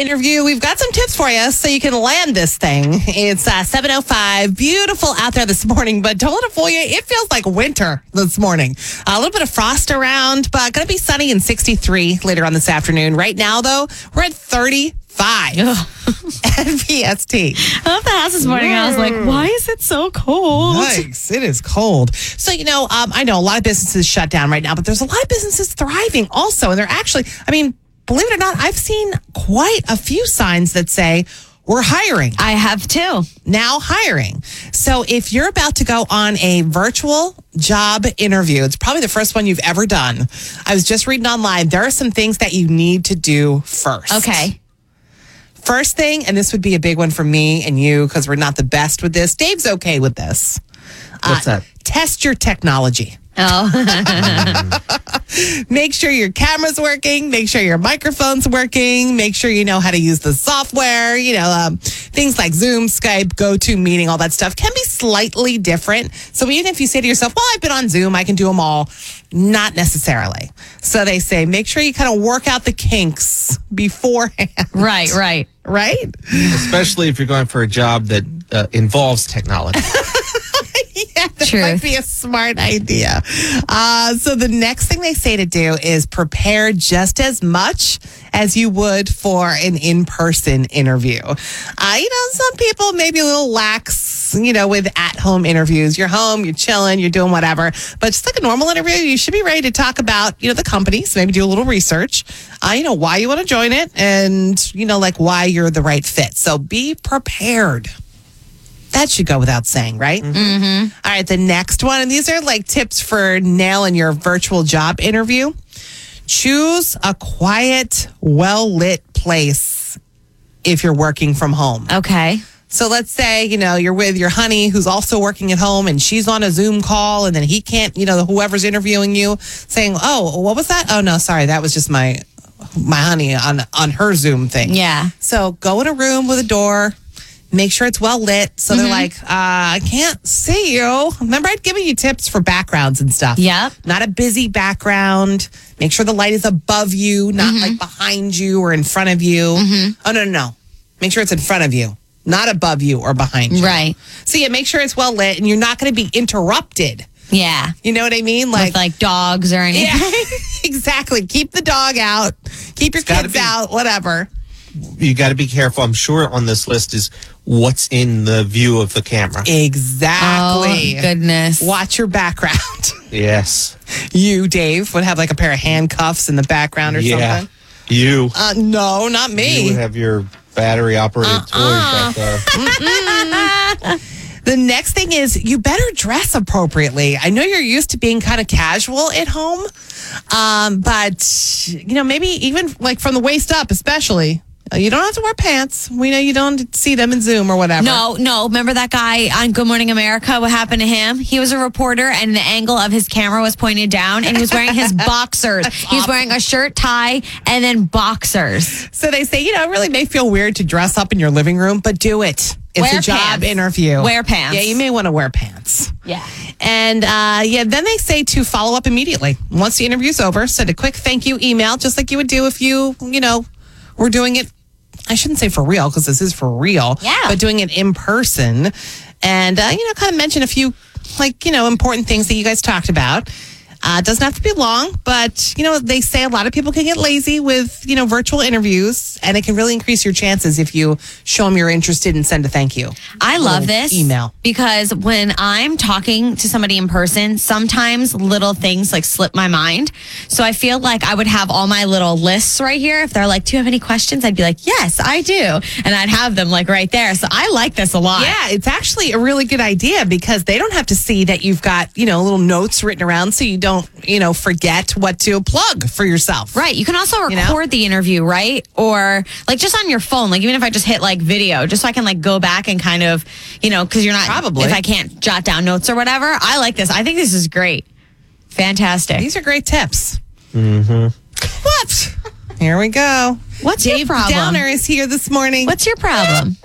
interview, we've got some tips for you so you can land this thing. It's uh, 7.05, beautiful out there this morning, but don't let it fool you. It feels like winter this morning. a little bit of frost around, but going to be sunny and 63 later on this afternoon. Right now, though, we're at 35 NPST. I left the house this morning and I was like, why is it so cold? Nice. It is cold. So, you know, um, I know a lot of businesses shut down right now, but there's a lot of businesses thriving also. And they're actually, I mean, believe it or not, I've seen quite a few signs that say, we're hiring. I have too. Now hiring. So if you're about to go on a virtual job interview, it's probably the first one you've ever done. I was just reading online. There are some things that you need to do first. Okay. First thing, and this would be a big one for me and you because we're not the best with this. Dave's okay with this. What's uh, that? Test your technology. Oh, Make sure your camera's working. Make sure your microphone's working. Make sure you know how to use the software. You know, um, things like Zoom, Skype, GoToMeeting, all that stuff can be slightly different. So even if you say to yourself, well, I've been on Zoom, I can do them all, not necessarily. So they say, make sure you kind of work out the kinks beforehand. right, right. Right? Especially if you're going for a job that uh, involves technology. yeah, that Truth. might be a smart idea. Uh, so the next thing they say to do is prepare just as much as you would for an in-person interview. Uh, you know, some people maybe a little lax, you know, with at-home interviews. You're home, you're chilling, you're doing whatever. But just like a normal interview, you should be ready to talk about, you know, the company. So maybe do a little research. Uh, you know, why you want to join it and, you know, like why you're the right fit. So be prepared. That should go without saying, right? Mm-hmm. right, the next one, and these are like tips for nailing your virtual job interview. Choose a quiet, well lit place if you're working from home. Okay. So let's say, you know, you're with your honey who's also working at home and she's on a Zoom call and then he can't, you know, whoever's interviewing you saying, "Oh, what was that? Oh no, sorry, that was just my my honey on on her Zoom thing." Yeah. So go in a room with a door, make sure it's well lit. So they're mm-hmm. like, uh, I can't see you. Remember, I'd given you tips for backgrounds and stuff. Yeah. Not a busy background. Make sure the light is above you, not mm-hmm. like behind you or in front of you. Mm-hmm. Oh, no, no, no. Make sure it's in front of you, not above you or behind you. Right. So, yeah, make sure it's well lit and you're not going to be interrupted. Yeah. You know what I mean? With like dogs or anything. yeah, exactly. Keep the dog out, keep your gotta kids be- out, whatever. You got to be careful. I'm sure on this list is what's in the view of the camera. Exactly. Oh, goodness. Watch your background. Yes. you, Dave, would have like a pair of handcuffs in the background or Yeah. something. You. Uh, no, not me. You would have your battery operated toys back there. The next thing is you better dress appropriately. I know you're used to being kind of casual at home, um, but you know maybe even like from the waist up, especially. You don't have to wear pants. We know you don't see them in Zoom or whatever. No, no. Remember that guy on Good Morning America? What happened to him? He was a reporter, and the angle of his camera was pointed down, and he was wearing his boxers. He was wearing a shirt, tie, and then boxers. So they say, you know, it really may feel weird to dress up in your living room, but do it. It's Wear a job pants. interview. Wear pants. Yeah, you may want to wear pants. Yeah. And uh, yeah, then they say to follow up immediately. Once the interview's over, send a quick thank you email, just like you would do if you, you know, were doing it. I shouldn't say for real because this is for real. Yeah. But doing it in person, and uh, you know, kind of mention a few like you know important things that you guys talked about. Uh, it doesn't have to be long, but you know they say a lot of people can get lazy with you know virtual interviews, and it can really increase your chances if you show them you're interested and send a thank you. I love this email. because when I'm talking to somebody in person, sometimes little things like slip my mind. So I feel like I would have all my little lists right here. If they're like, "Do you have any questions?" I'd be like, "Yes, I do," and I'd have them like right there. So I like this a lot. Yeah, it's actually a really good idea because they don't have to see that you've got, you know, little notes written around so you don't, you know, forget what to plug for yourself. Right. You can also record You know? the interview, right? Or like just on your phone, like even if I just hit like video, just so I can like go back and kind of, you know, because you're not Probably. if I can't jot down notes or whatever. I like this. I think this is great. Fantastic. These are great tips. Mm-hmm. What? Here we go. What's your problem? Downer is here this morning. What's your problem?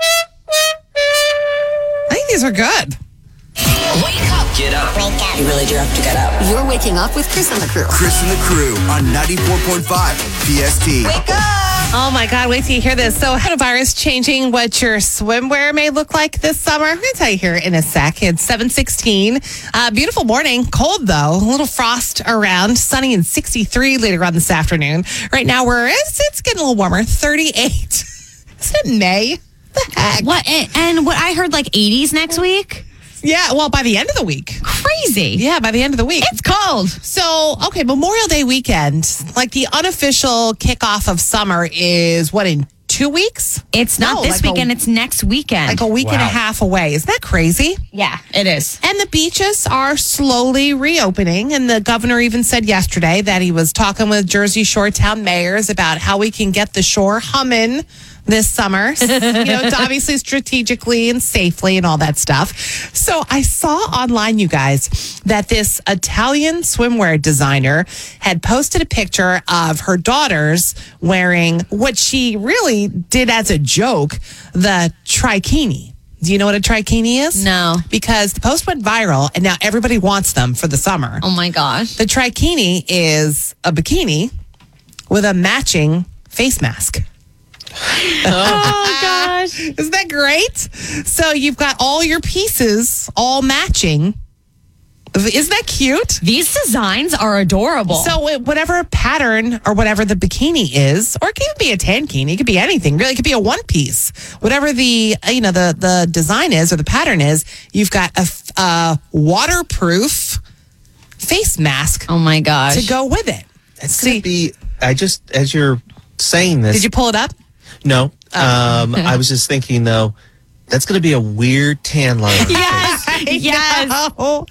I think these are good. Wake up. Get up. Wake up. You really do have to get up. You're waking up with Chris and the crew. Chris and the crew on 94.5 PST. Wake up. Oh my God, wait till you hear this. So, coronavirus changing what your swimwear may look like this summer. I'm going to tell you here in a sec. It's 716. Uh, beautiful morning. Cold though. A little frost around. Sunny and 63 later on this afternoon. Right now, we're, it's, it's getting a little warmer. 38. Isn't it May? The heck? What? And- And what I heard like 80s next week? Yeah, well, by the end of the week. Crazy. Yeah, by the end of the week. It's cold. So, okay, Memorial Day weekend, like the unofficial kickoff of summer is what, in two weeks? It's not No, this like a- weekend, it's next weekend. Like a week and a Wow. half away. Isn't that crazy? yeah, it is. And the beaches are slowly reopening. And the governor even said yesterday that he was talking with Jersey Shore town mayors about how we can get the shore humming this summer. you know, obviously strategically and safely and all that stuff. So I saw online, you guys, that this Italian swimwear designer had posted a picture of her daughters wearing what she really did as a joke, the trikini. Do you know what a trikini is? No. Because the post went viral and now everybody wants them for the summer. Oh my gosh. The trikini is a bikini with a matching face mask. Oh gosh. Isn't that great? So you've got all your pieces all matching. Isn't that cute? These designs are adorable. So uh, whatever pattern or whatever the bikini is, or it could even be a tankini, it could be anything. Really, it could be a one piece. Whatever the uh, you know the the design is or the pattern is, you've got a, a waterproof face mask oh my gosh. to go with it. It's See, gonna be. I just as you're saying this. did you pull it up? No. Um, I was just thinking though. That's gonna be a weird tan line. Yes. yes. know.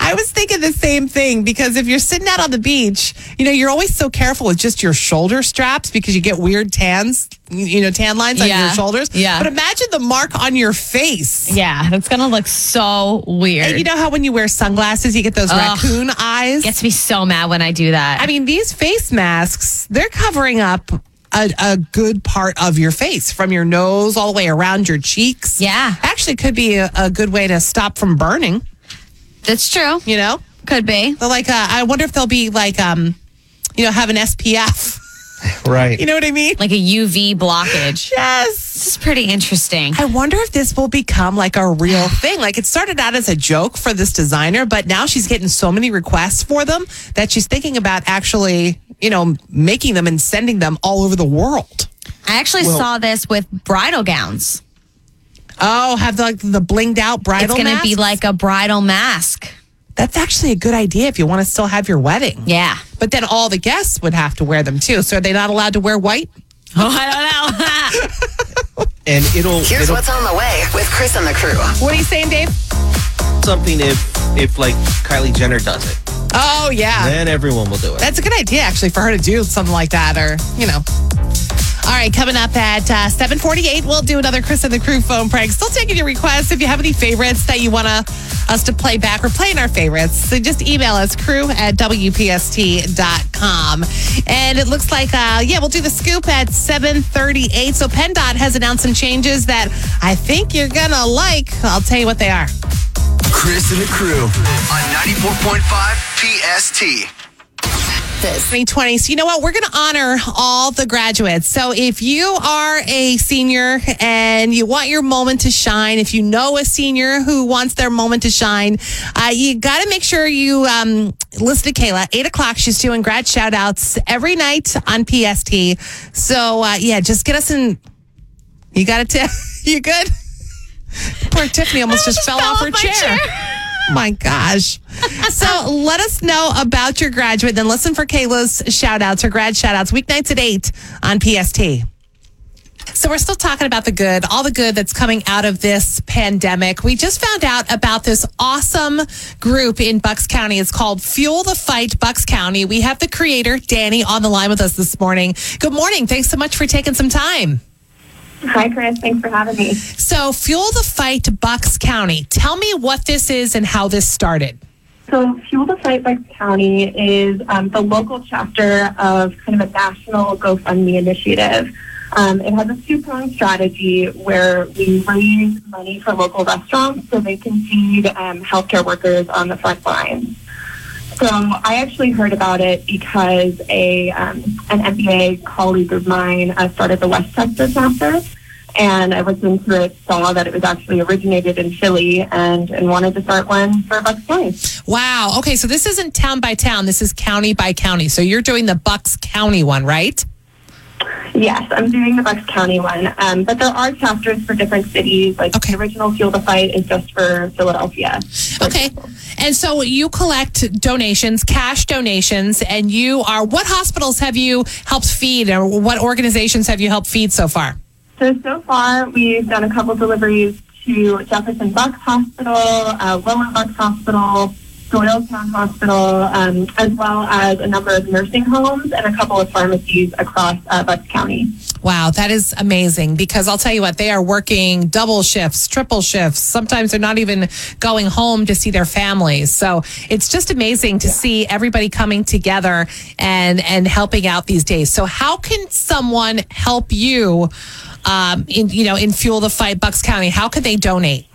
I was thinking the same thing because if you're sitting out on the beach, you know, you're always so careful with just your shoulder straps because you get weird tans, you know, tan lines on your shoulders. Yeah. But imagine the mark on your face. Yeah, that's gonna look so weird. And you know how when you wear sunglasses, you get those Ugh. raccoon eyes? gets me so mad when I do that. I mean, these face masks, they're covering up a, a good part of your face from your nose all the way around your cheeks. Yeah. Actually, could be a, a good way to stop from burning, that's true. you know? Could be. They're like, uh, I wonder if they'll be like, um, you know, have an SPF. right. You know what I mean? Like a UV blockage. Yes. This is pretty interesting. I wonder if this will become like a real thing. Like it started out as a joke for this designer, but now she's getting so many requests for them that she's thinking about actually, you know, making them and sending them all over the world. I actually saw this with bridal gowns. Oh, have the, like the blinged out bridal it's going to be like a bridal mask. That's actually a good idea if you want to still have your wedding. Yeah. But then all the guests would have to wear them too. So are they not allowed to wear white? Oh, I don't know. And it'll Here's it'll what's on the way with Chris and the crew. What are you saying, Dave? something if if like Kylie Jenner does it, Oh, yeah. then everyone will do it. That's a good idea, actually, for her to do something like that, or you know. All right, coming up at uh, 748, we'll do another Chris and the Crew phone prank. Still taking your requests. If you have any favorites that you want to, us to play back, we're playing our favorites. So just email us, crew at WPST.com. And it looks like, uh, yeah, we'll do the scoop at 738. So PennDOT has announced some changes that I think you're going to like. I'll tell you what they are. Chris and the crew on 94.5 PST. 2020. So, you know what? We're going to honor all the graduates. So, if you are a senior and you want your moment to shine, if you know a senior who wants their moment to shine, uh, you got to make sure you um, listen to Kayla. Eight o'clock, she's doing grad shout outs every night on PST. So, uh, yeah, just get us in. You got it, Tiff? You good? Poor Tiffany almost just, fell, off her my chair. chair. My gosh. so let us know about your graduate. Then listen for Kayla's shout outs, her grad shout outs, weeknights at 8 on PST. So we're still talking about the good, all the good that's coming out of this pandemic. We just found out about this awesome group in Bucks County. It's called Fuel the Fight Bucks County. We have the creator, Danny, on the line with us this morning. Good morning. Thanks so much for taking some time. Hi, Chris. Thanks for having me. So, Fuel the Fight Bucks County. Tell me what this is and how this started. So, Fuel the Fight Bucks County is um, the local chapter of kind of a national GoFundMe initiative. Um, it has a two-pronged strategy where we raise money for local restaurants so they can feed um, healthcare workers on the front lines. So I actually heard about it because a um, an MBA colleague of mine uh, started the West Texas chapter, and I looked into it, saw that it was actually originated in Philly, and and wanted to start one for Bucks County. Wow. Okay, so this isn't town by town. This is county by county. So you're doing the Bucks County one, right? Yes, I'm doing the Bucks County one, um, but there are chapters for different cities. Like Okay. the original Fuel the Fight is just for Philadelphia. for Okay. example. And so you collect donations, cash donations, and you are what hospitals have you helped feed or what organizations have you helped feed so far? So so far, we've done a couple deliveries to Jefferson Bucks Hospital, uh, Lower Bucks Hospital, Doylestown Hospital, um, as well as a number of nursing homes and a couple of pharmacies across uh, Bucks County. Wow, that is amazing because I'll tell you what, they are working double shifts, triple shifts. Sometimes they're not even going home to see their families. So it's just amazing to see everybody coming together and and helping out these days. So how can someone help you um, in you know in Fuel the Fight Bucks County? How can they donate?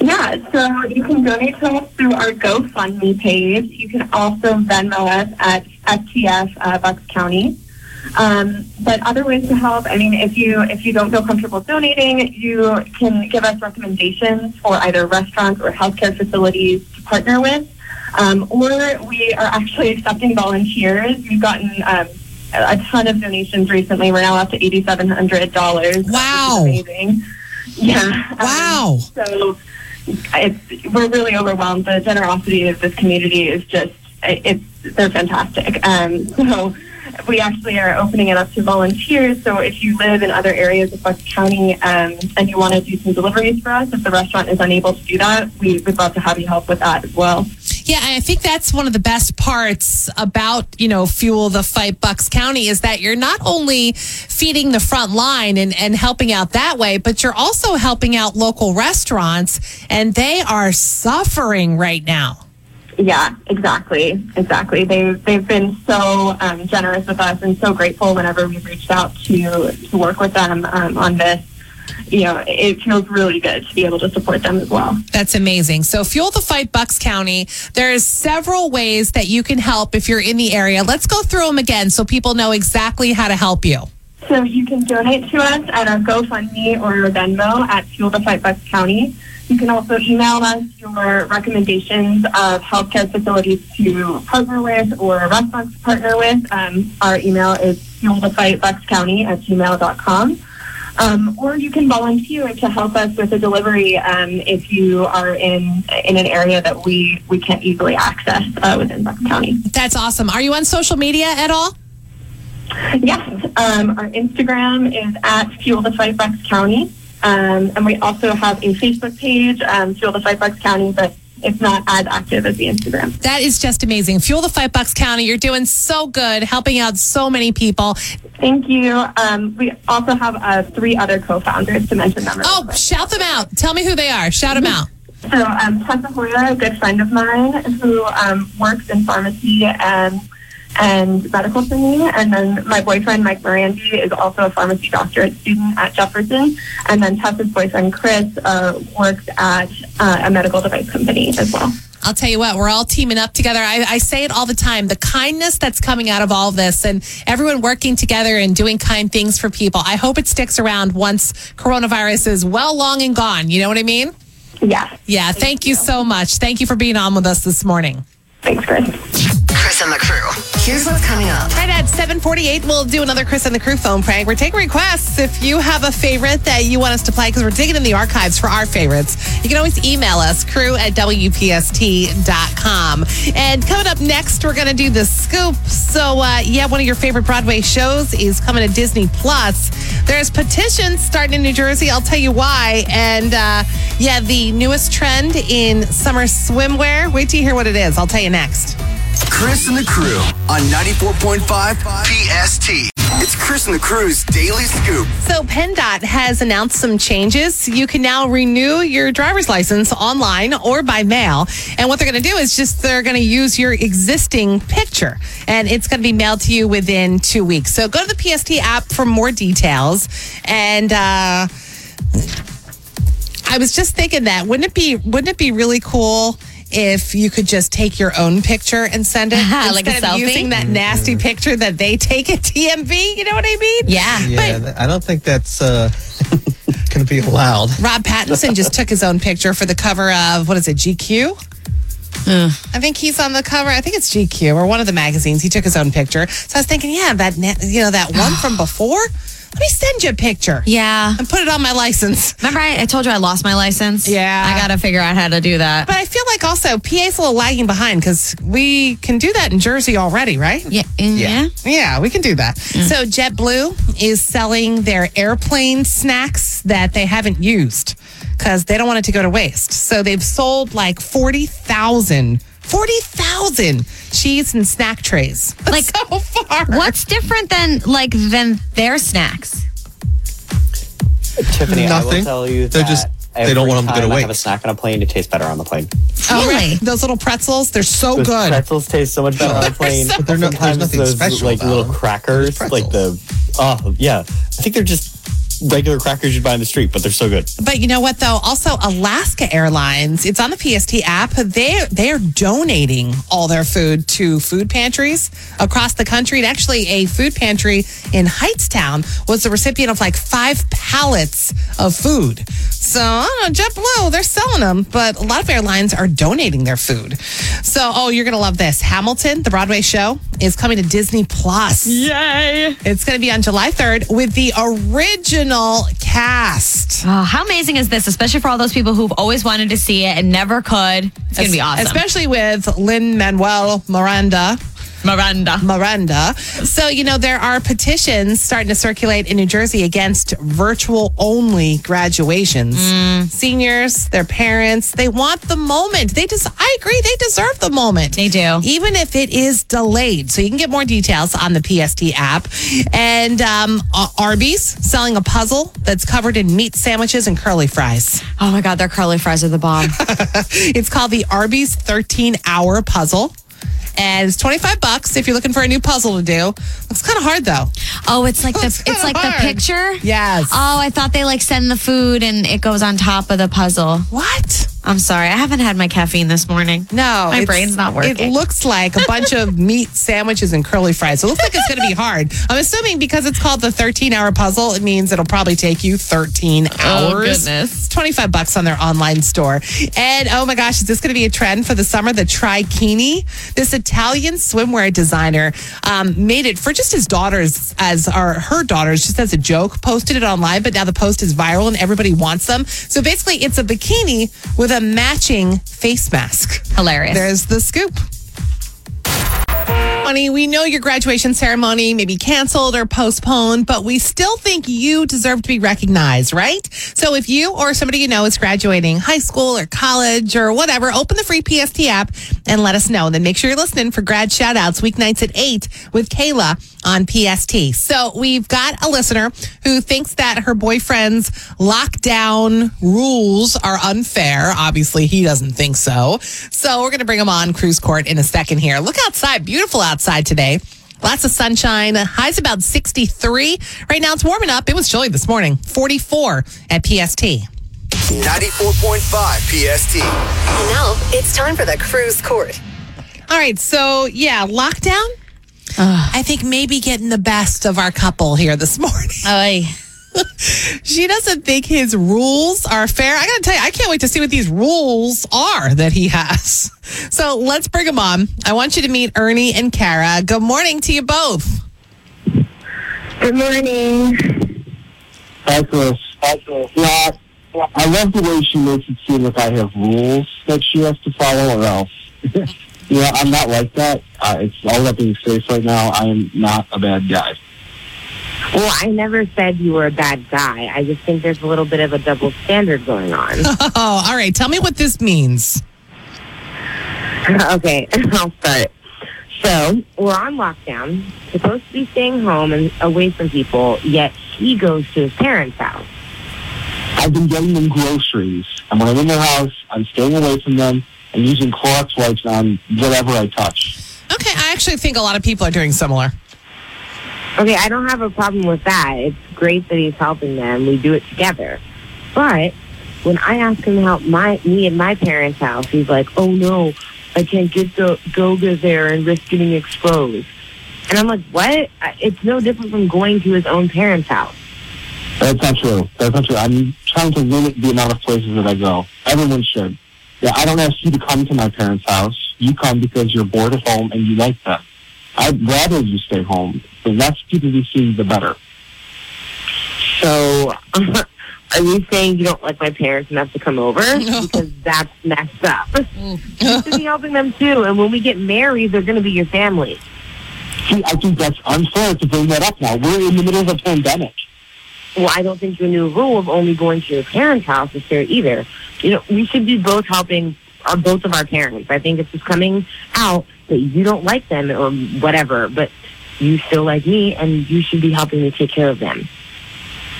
Yeah, so you can donate to us through our GoFundMe page. You can also Venmo us at FTF uh, Bucks County. Um, but other ways to help, I mean, if you if you don't feel comfortable donating, you can give us recommendations for either restaurants or healthcare facilities to partner with. Um, or we are actually accepting volunteers. We've gotten um, a ton of donations recently. We're now up to eighty-seven hundred dollars. Wow. amazing! Yeah. Um, Wow. so it's we're really overwhelmed. The generosity of this community is just it's they're fantastic. Um, so we actually are opening it up to volunteers. So if you live in other areas of Bucks County um, and you want to do some deliveries for us, if the restaurant is unable to do that, we would love to have you help with that as well. Yeah, I think that's one of the best parts about, you know, Fuel the Fight Bucks County is that you're not only feeding the front line and, and helping out that way, but you're also helping out local restaurants and they are suffering right now. Yeah, exactly, exactly. They they've been so um, generous with us and so grateful whenever we've reached out to to work with them um, on this. You know, it feels really good to be able to support them as well. That's amazing. So Fuel the Fight Bucks County, there's several ways that you can help if you're in the area. Let's go through them again so people know exactly how to help you. So you can donate to us at our GoFundMe or Venmo at Fuel the Fight Bucks County. You can also email us your recommendations of healthcare facilities to partner with or restaurants to partner with. Um, our email is fuelthefightbuckscounty at gmail.com. Um, or you can volunteer to help us with a delivery um, if you are in in an area that we, we can't easily access uh, within Bucks County. That's awesome. Are you on social media at all? Yes, um, our Instagram is at Fuel the Fight Bucks County, um, and we also have a Facebook page, um, Fuel the Fight Bucks County, but it's not as active as the Instagram. That is just amazing. Fuel the Fight Bucks County. You're doing so good, helping out so many people. Thank you. Um, we also have uh, three other co-founders to mention them. Oh, quick. shout them out. Tell me who they are. Shout them out. So um, Tessa Hoyer, a good friend of mine who um, works in pharmacy and and medical training, and then my boyfriend Mike Morandi is also a pharmacy doctorate student at Jefferson, and then Tessa's boyfriend Chris uh, works at uh, a medical device company as well. I'll tell you what, we're all teaming up together. I, I say it all the time the kindness that's coming out of all this and everyone working together and doing kind things for people. I hope it sticks around once coronavirus is well, long, and gone. You know what I mean? Yeah. Yeah. Thank you so much. Thank you for being on with us this morning. Thanks, Chris. Chris and the crew. Here's what's coming up. Right at 748, we'll do another Chris and the Crew phone prank. We're taking requests. If you have a favorite that you want us to play, because we're digging in the archives for our favorites, you can always email us, crew at WPST.com. And coming up next, we're going to do the scoop. So, uh, yeah, one of your favorite Broadway shows is coming to Disney Plus. There's petitions starting in New Jersey. I'll tell you why. And, uh, yeah, the newest trend in summer swimwear. Wait till you hear what it is. I'll tell you next. Chris and the crew on 94.5 PST. It's Chris and the crew's daily scoop. So PennDOT has announced some changes. You can now renew your driver's license online or by mail. And what they're going to do is just they're going to use your existing picture and it's going to be mailed to you within two weeks. So go to the PST app for more details. And uh, I was just thinking that wouldn't it be wouldn't it be really cool if you could just take your own picture and send it Like a instead of selfie? using that nasty picture that they take at DMV. You know what I mean? Yeah. Yeah, th- I don't think that's uh, going to be allowed. Rob Pattinson just took his own picture for the cover of what is it, GQ? I think he's on the cover. I think it's GQ or one of the magazines. He took his own picture. So I was thinking, yeah, that you know that one from before. Let me send you a picture Yeah. and put it on my license. Remember, I, I told you I lost my license? Yeah. I got to figure out how to do that. But I feel like also PA's a little lagging behind because we can do that in Jersey already, right? yeah. Yeah. Yeah, we can do that. Mm. So JetBlue is selling their airplane snacks that they haven't used because they don't want it to go to waste. So they've sold like 40,000 40,000 cheese and snack trays. Like, so far. What's different than like than their snacks? Tiffany, I Nothing. will tell you They're that just- they don't every want 'em to go to time I have a waste. snack on a plane, it tastes better on the plane. Oh, oh Really? Those little pretzels, they're so Those good. pretzels taste so much better on a plane. so- But they're not- there's Sometimes nothing those, special like about little them. crackers, They're like the oh yeah. I think they're just regular crackers you'd buy in the street, but they're so good. But you know what though? Also Alaska Airlines, it's on the PST app. They they're donating all their food to food pantries across the country. And actually a food pantry in Hightstown was the recipient of like five pallets of food. So I don't know, JetBlue, they're selling them, but a lot of airlines are donating their food. So oh, you're gonna love this. Hamilton, the Broadway show, is coming to Disney Plus. Yay. It's gonna be on July 3rd with the original cast. Oh, how amazing is this, especially for all those people who've always wanted to see it and never could? It's going to be awesome. Especially with Lin-Manuel Miranda. Miranda. Miranda. So, you know, there are petitions starting to circulate in New Jersey against virtual only graduations. Seniors, their parents, they want the moment. They just, I agree, they deserve the moment. They do. Even if it is delayed. So you can get more details on the PST app. And um, Arby's selling a puzzle that's covered in meat sandwiches and curly fries. Oh my God, their curly fries are the bomb. It's called the Arby's 13 hour puzzle. And it's 25 bucks if you're looking for a new puzzle to do. Looks kind of hard though. Oh, it's like the It's it's like the picture. Yes. Oh, I thought they like send the food and it goes on top of the puzzle. What? I'm sorry, I haven't had my caffeine this morning. No. my brain's not working. It looks like a bunch of meat sandwiches and curly fries. So it looks like it's going to be hard. I'm assuming because it's called the 13 hour puzzle, it means it'll probably take you 13 hours. Oh, goodness. It's 25 bucks on their online store. And oh my gosh, is this going to be a trend for the summer? The Trikini, this Italian swimwear designer, um, made it for just his daughters as or her daughters, just as a joke, posted it online, but now the post is viral and everybody wants them. So basically, it's a bikini with a matching face mask. Hilarious. There's the scoop. Honey, we know your graduation ceremony may be canceled or postponed, but we still think you deserve to be recognized, right? So if you or somebody you know is graduating high school or college or whatever, open the free PST app and let us know. And then make sure you're listening for grad shout outs weeknights at 8 with Kayla on PST. So we've got a listener who thinks that her boyfriend's lockdown rules are unfair. Obviously, he doesn't think so. So we're going to bring him on Crew's Court in a second here. Look outside. Beautiful outside today. Lots of sunshine. Highs about 63. Right now it's warming up. It was chilly this morning. 44 at PST. 94.5 PST. Now it's time for the Crew's Court. All right. So, yeah, lockdown. I think maybe getting the best of our couple here this morning. Oy. She doesn't think his rules are fair. I got to tell you, I can't wait to see what these rules are that he has. So let's bring him on. I want you to meet Ernie and Kara. Good morning to you both. Good morning. Hi, Chris. Hi, Chris. Yeah, I love the way she makes it seem like I have rules that she has to follow, or else. yeah, I'm not like that. Uh, it's all that being safe right now. I am not a bad guy. Well, I never said you were a bad guy. I just think there's a little bit of a double standard going on. Oh, all right. Tell me what this means. okay, I'll start. So we're on lockdown, supposed to be staying home and away from people, yet he goes to his parents' house. I've been getting them groceries, and when I'm in their house, I'm staying away from them and using Clorox wipes on whatever I touch. Okay. I actually think a lot of people are doing similar. Okay, I don't have a problem with that. It's great that he's helping them. We do it together. But when I ask him to help my me and my parents' house, he's like, "Oh no, I can't get the go there and risk getting exposed." And I'm like, "What? It's no different from going to his own parents' house." That's not true. That's not true. I'm trying to limit the amount of places that I go. Everyone should. Yeah, I don't ask you to come to my parents' house. You come because you're bored at home and you like them. I'd rather you stay home. The less people you see, the better. So, are you saying you don't like my parents enough to come over? Because that's messed up. Mm. You should be helping them too. And when we get married, they're going to be your family. See, I think that's unfair to bring that up now. We're in the middle of a pandemic. Well, I don't think your new rule of only going to your parents' house is fair either. You know, we should be both helping our both of our parents. I think it's just coming out that you don't like them or whatever, but you still like me, and you should be helping me take care of them.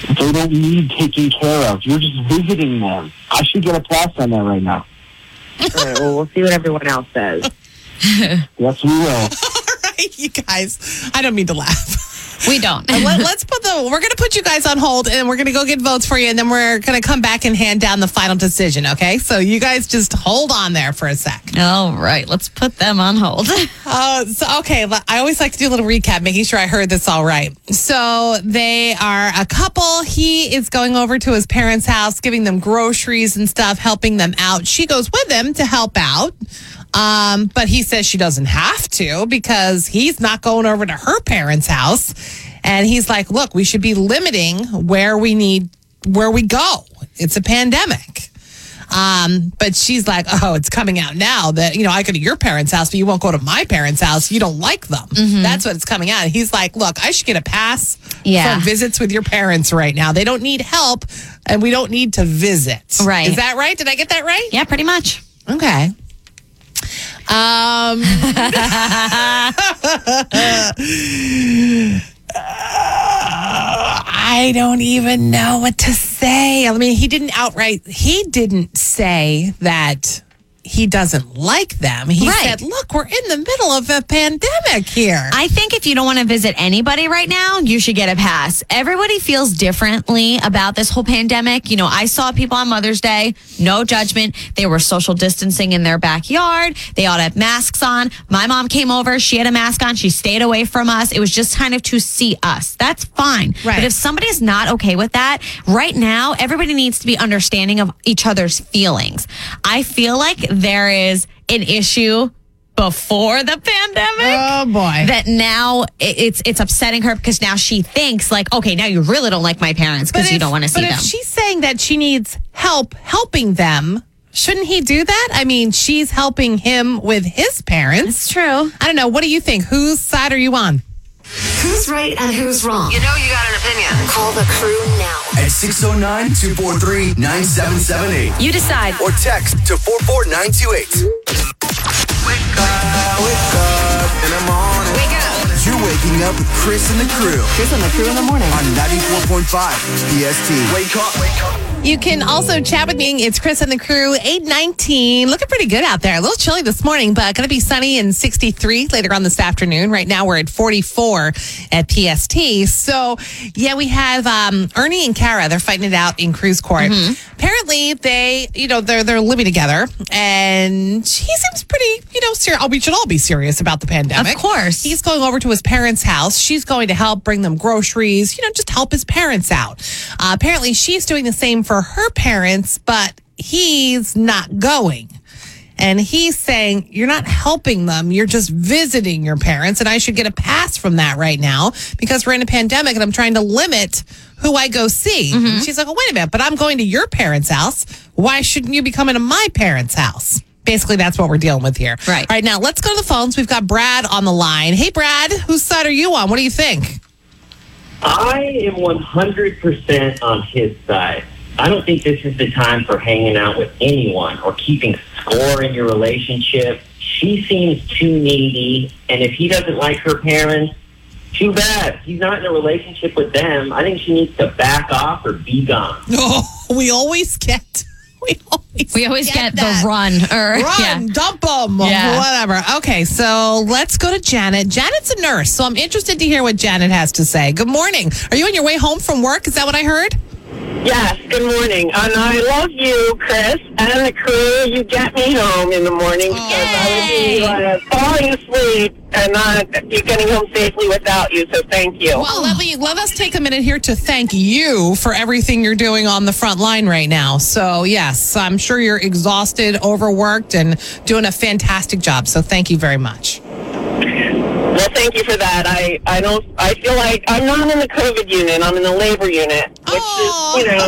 They don't need taking care of. You're just visiting them. I should get a pass on that right now. All right, well, we'll see what everyone else says. Yes, we will. right, you guys. I don't mean to laugh. We don't. Let, us put the. We're going to put you guys on hold, and we're going to go get votes for you, and then we're going to come back and hand down the final decision. Okay, so you guys just hold on there for a sec. All right, let's put them on hold. Uh, so okay, I always like to do a little recap, making sure I heard this all right. So they are a couple. He is going over to his parents' house, giving them groceries and stuff, helping them out. She goes with him to help out. Um, but he says she doesn't have to because he's not going over to her parents' house. And he's like, look, we should be limiting where we need, where we go. It's a pandemic. Um, but she's like, oh, it's coming out now that, you know, I go to your parents' house, but you won't go to my parents' house. You don't like them. That's what it's coming out. He's like, look, I should get a pass Yeah. for visits with your parents right now. They don't need help and we don't need to visit. Right. Is that right? Did I get that right? yeah, pretty much. Okay. Um, I don't even know what to say. I mean, he didn't outright, he didn't say that he doesn't like them. He Right. said, look, we're in the middle of a pandemic here. I think if you don't want to visit anybody right now, you should get a pass. Everybody feels differently about this whole pandemic. You know, I saw people on Mother's Day, no judgment. They were social distancing in their backyard. They all had masks on. My mom came over. She had a mask on. She stayed away from us. It was just kind of to see us. That's fine. Right. But if somebody's not okay with that, right now, everybody needs to be understanding of each other's feelings. I feel like there is an issue before the pandemic oh, boy. that now it's it's upsetting her because now she thinks like okay now you really don't like my parents because you don't want to see but them if she's saying that she needs help helping them, shouldn't he do that? I mean, she's helping him with his parents. it's true I don't know. What do you think? Whose side are you on? Who's right and who's wrong? You know you got an opinion. Call the crew now. At 609 243 9778. You decide. Or text to 44928. Wake up, wake up in the morning. Wake up. You're waking up with Chris and the crew Chris on the crew in the morning. on 94.5 PST. Wake up, wake up. You can also chat with me. It's Chris and the crew, 819. Looking pretty good out there. A little chilly this morning, but going to be sunny and 63 later on this afternoon. Right now we're at 44 at PST. So, yeah, we have um, Ernie and Kara. They're fighting it out in Crew's Court. Apparently, they, you know, they're they're living together, and he seems pretty, you know, serious. We should all be serious about the pandemic. Of course. He's going over to his parents' house. She's going to help bring them groceries, you know, just help his parents out. Uh, apparently, she's doing the same for her parents, but he's not going. And he's saying, You're not helping them. You're just visiting your parents. And I should get a pass from that right now because we're in a pandemic and I'm trying to limit who I go see. And mm-hmm. She's like, Oh, wait a minute, but I'm going to your parents' house. Why shouldn't you be coming to my parents' house? Basically, that's what we're dealing with here. Right. All right, now let's go to the phones. We've got Brad on the line. Hey, Brad, whose side are you on? What do you think? I am 100% on his side. I don't think this is the time for hanging out with anyone or keeping score in your relationship. She seems too needy, and if he doesn't like her parents, too bad. He's not in a relationship with them. I think she needs to back off or be gone. Oh, we always get. We always, we always get, that. the run or Run, yeah dump them, Yeah. whatever. Okay, so let's go to Janet. Janet's a nurse, so I'm interested to hear what Janet has to say. Good morning. Are you on your way home from work? Is that what I heard? Yes, good morning. And I love you, Chris, and the crew. You get me home in the morning because I would be uh, falling asleep and not be getting home safely without you. So thank you. Well, let me let us take a minute here to thank you for everything you're doing on the front line right now. So yes, I'm sure you're exhausted, overworked, and doing a fantastic job. So thank you very much. Well, thank you for that. I, I don't. I feel like I'm not in the COVID unit. I'm in the labor unit, which is you know,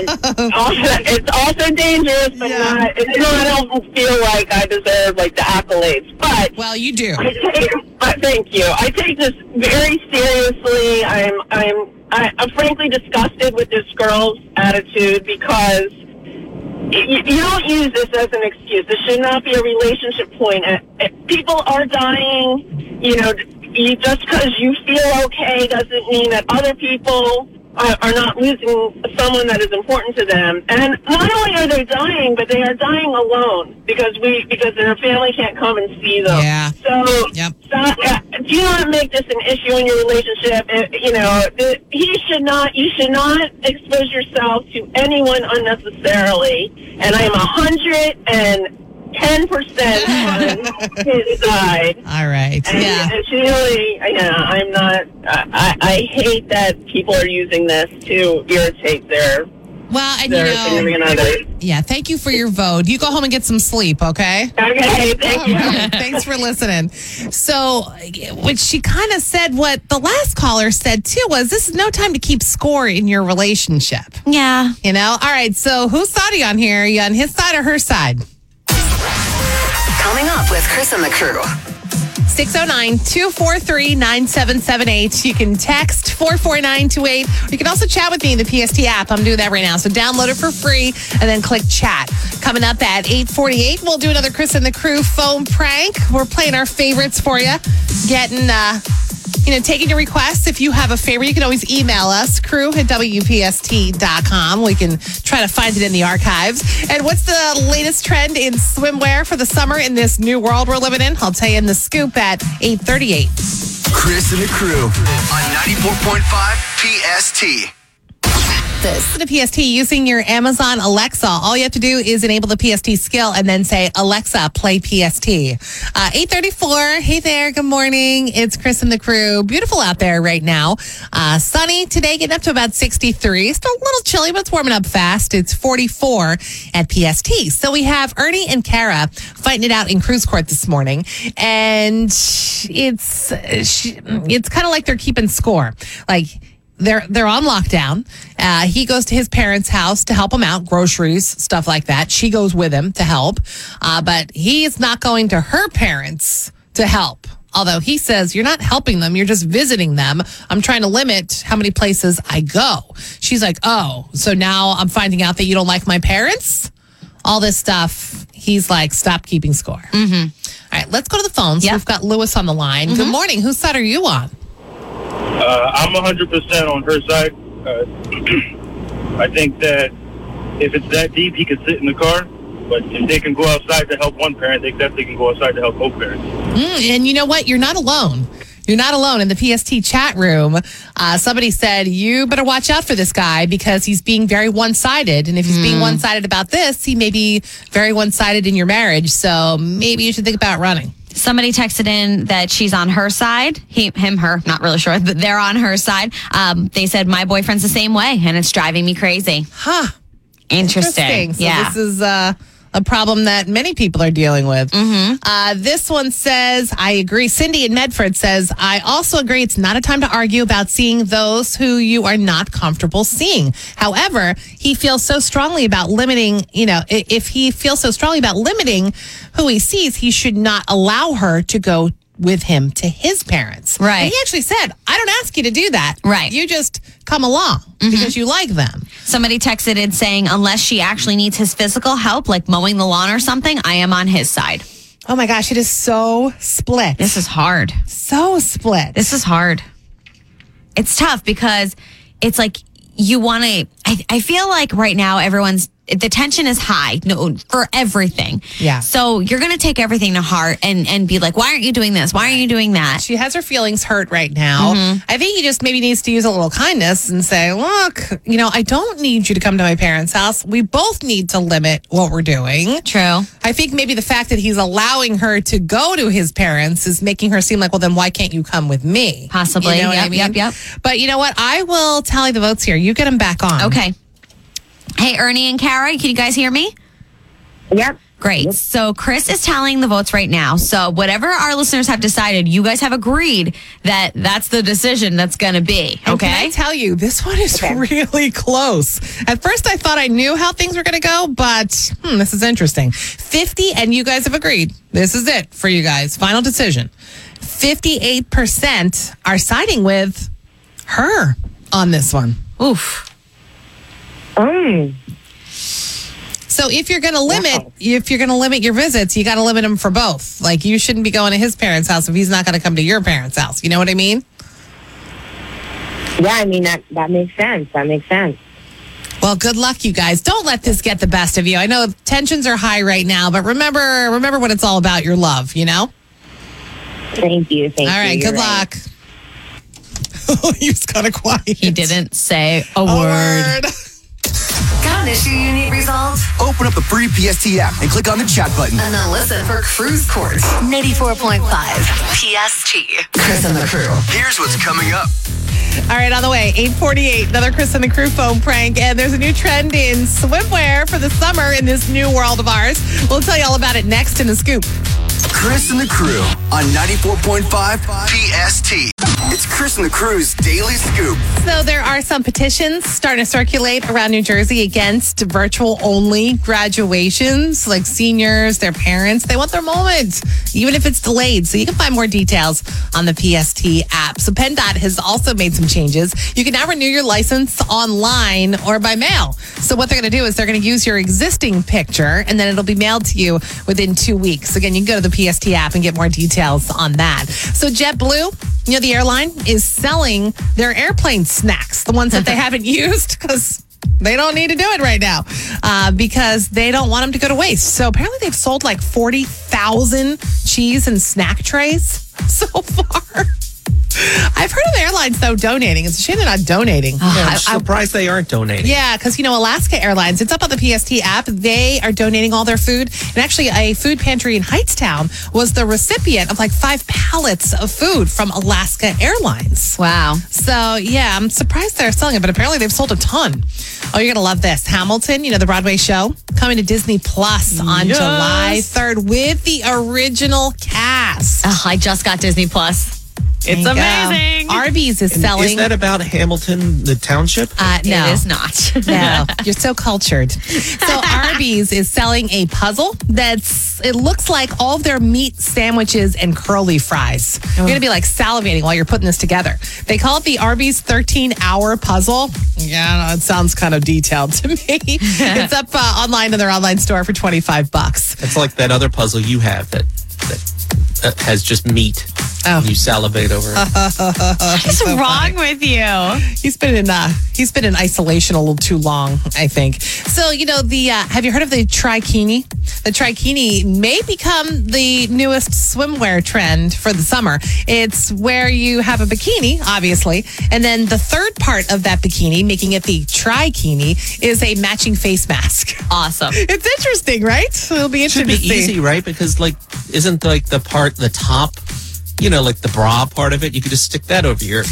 also, it's also dangerous, but not. It's not. I don't feel like I deserve like the accolades, but well, you do. I take, uh, thank you. I take this very seriously. I'm. I'm. I, I'm frankly disgusted with this girl's attitude because you, you don't use this as an excuse. This should not be a relationship point. Uh, uh, People are dying. You know, you, just because you feel okay doesn't mean that other people are, are not losing someone that is important to them. And not only are they dying, but they are dying alone because we because their family can't come and see them. Yeah. So, Yep. so do not make this an issue in your relationship. Uh, you know, uh, he should not. You should not expose yourself to anyone unnecessarily. And I am a hundred and ten percent on his side. All right. And, Yeah. and she really, yeah, I'm not. I, I I hate that people are using this to irritate their Well, and their you significant know, others. yeah. Thank you for your vote. You go home and get some sleep, okay? Okay, thank you. All right, Thanks for listening. So, what she kind of said, what the last caller said too, was this is no time to keep score in your relationship. Yeah. You know? All right. So, who's side are you on here? Are you on his side or her side? Coming up with Chris and the crew. 609 243 9778. You can text 44928. You can also chat with me in the PST app. I'm doing that right now. So download it for free and then click chat. Coming up at 848, we'll do another Chris and the Crew phone prank. We're playing our favorites for you. Getting, uh, you know, taking your requests. If you have a favorite, you can always email us, crew at WPST.com. We can try to find it in the archives. And what's the latest trend in swimwear for the summer in this new world we're living in? I'll tell you in the scoop at 838. Chris and the crew on 94.5 PST. This the PST using your Amazon Alexa. All you have to do is enable the PST skill and then say, Alexa, play PST. Uh, 834. Hey there. Good morning. It's Chris and the crew. Beautiful out there right now. Uh, sunny today, getting up to about 63. Still a little chilly, but it's warming up fast. It's 44 at PST. So we have Ernie and Kara fighting it out in Crew's Court this morning. And it's, it's kind of like they're keeping score. Like, they're they're on lockdown. Uh, he goes to his parents' house to help him out, groceries, stuff like that. She goes with him to help, uh, but he's not going to her parents to help. Although he says you're not helping them, you're just visiting them. I'm trying to limit how many places I go. She's like, oh, so now I'm finding out that you don't like my parents. All this stuff. He's like, stop keeping score. Mm-hmm. All right, let's go to the phones. We've got Lewis on the line. Good morning. Whose side are you on? Uh, I'm 100% on her side. Uh, I think that if it's that deep, he could sit in the car. But if they can go outside to help one parent, they definitely can go outside to help both parents. Mm, and you know what? You're not alone. You're not alone in the PST chat room. Uh, somebody said, You better watch out for this guy because he's being very one sided. And if he's being one sided about this, he may be very one sided in your marriage. So maybe you should think about running. Somebody texted in that she's on her side. He, him, her, not really sure, but they're on her side. Um, they said my boyfriend's the same way, and it's driving me crazy. Huh. Interesting. So yeah. this is uh, a problem that many people are dealing with. Mm-hmm. Uh, this one says, I agree. Cindy in Medford says, I also agree it's not a time to argue about seeing those who you are not comfortable seeing. However, he feels so strongly about limiting, you know, if he feels so strongly about limiting who he sees, he should not allow her to go with him to his parents. Right. And he actually said, I don't ask you to do that. Right. Mm-hmm. You just come along because you like them. Somebody texted in saying, unless she actually needs his physical help, like mowing the lawn or something, I am on his side. Oh my gosh, it is so split. This is hard. so split. This is hard. It's tough because it's like you want to. I, I feel like right now everyone's the tension is high no, for everything. Yeah. So you're going to take everything to heart and, and be like, why aren't you doing this? Why aren't you doing that? She has her feelings hurt right now. Mm-hmm. I think he just maybe needs to use a little kindness and say, look, you know, I don't need you to come to my parents' house. We both need to limit what we're doing. True. I think maybe the fact that he's allowing her to go to his parents is making her seem like, well, then why can't you come with me? Possibly. You know what I Yep, mean? yep, yep. But you know what? I will tally the votes here. You get them back on. Okay. Hey, Ernie and Kara, can you guys hear me? Yep. Great. So Chris is tallying the votes right now. So whatever our listeners have decided, you guys have agreed that that's the decision that's going to be. And Can Okay. I tell you, this one is really close. At first, I thought I knew how things were going to go, but hmm, this is interesting. 50, and you guys have agreed. This is it for you guys. Final decision. 58% are siding with her on this one. Oof. Mm. So if you're going to limit, if you're going to limit your visits, you got to limit them for both. Like you shouldn't be going to his parents' house if he's not going to come to your parents' house. You know what I mean? Yeah, I mean that that makes sense. That makes sense. Well, good luck, you guys. Don't let this get the best of you. I know tensions are high right now, but remember, remember what it's all about. Your love, you know. Thank you. Thank all you. right. You're Good right. luck. you was kind of quiet. He didn't say a, A word. word. Got an issue you need resolved? Open up the free PST app and click on the chat button. And then listen for Crew's Court 94.5 PST. Chris and the crew. Here's what's coming up. All right, on the way, 848, another Chris and the Crew phone prank. And there's a new trend in swimwear for the summer in this new world of ours. We'll tell you all about it next in the scoop. Chris and the Crew on 94.5 PST. It's Chris and the Crew's Daily Scoop. So there are some petitions starting to circulate around New Jersey against virtual only graduations, like seniors, their parents. They want their moment, even if it's delayed. So you can find more details on the PST app. So PennDOT has also made some changes. You can now renew your license online or by mail. So what they're going to do is they're going to use your existing picture and then it'll be mailed to you within two weeks. Again, you can go to the PST app and get more details on that. So JetBlue, you know, the airline is selling their airplane snacks, the ones that they haven't used because they don't need to do it right now uh, because they don't want them to go to waste. So apparently they've sold like 40,000 cheese and snack trays so far. I've heard of airlines though donating. It's a shame they're not donating. I'm surprised they aren't donating. Yeah, because you know Alaska Airlines. It's up on the PST app. They are donating all their food, and actually, a food pantry in Hightstown was the recipient of like five pallets of food from Alaska Airlines. Wow. So yeah, I'm surprised they're selling it, but apparently they've sold a ton. Oh, you're gonna love this, Hamilton. You know the Broadway show coming to Disney Plus on Yes. July 3rd with the original cast. Oh, I just got Disney Plus. It's There you go. amazing. Arby's is And selling. Is that about Hamilton, the township? Uh, no. It is not. No, you're so cultured. So Arby's is selling a puzzle that's it looks like all of their meat sandwiches and curly fries. You're gonna be like salivating while you're putting this together. They call it the Arby's 13 hour puzzle. Yeah, no, it sounds kind of detailed to me. it's up uh, online in their online store for 25 bucks. It's like that other puzzle you have that that has just meat. Oh. You salivate over it. What's wrong with you? He's been in uh, he's been in isolation a little too long, I think. So you know the uh, have you heard of the trikini? The trikini may become the newest swimwear trend for the summer. It's where you have a bikini, obviously, and then the third part of that bikini, making it the trikini, is a matching face mask. Awesome. It's interesting, right? It'll be Should interesting be to see. easy, right? Because like, isn't like the part, the top, you know, like the bra part of it? You could just stick that over your.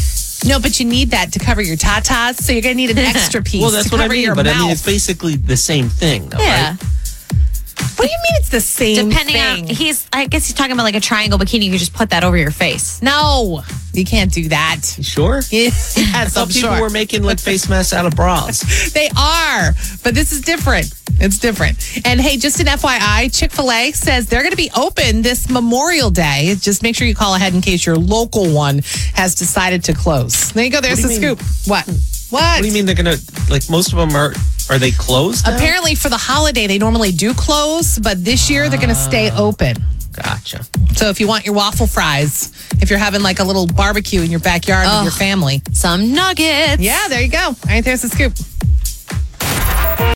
No, but you need that to cover your tatas, so you're gonna need an extra piece Well, that's to what I mean. But mouth. I mean, it's basically the same thing, though, Yeah. right? What do you mean it's the same thing? Depending thing? on he's I guess he's talking about like a triangle bikini, you could just put that over your face. No, you can't do that. You sure? Yes, I thought I'm people sure. were making like face masks out of bras. They are, but this is different. It's different. And hey, just an FYI, Chick fil A says they're going to be open this Memorial Day. Just make sure you call ahead in case your local one has decided to close. There you go. There's the do you scoop. What? What? What do you mean they're gonna like? Most of them are. Are they closed? now? Apparently, for the holiday, they normally do close, but this year they're going to stay ah, open. Gotcha. So if you want your waffle fries, if you're having like a little barbecue in your backyard with your family, Some nuggets. yeah, there you go. All right, there's the scoop.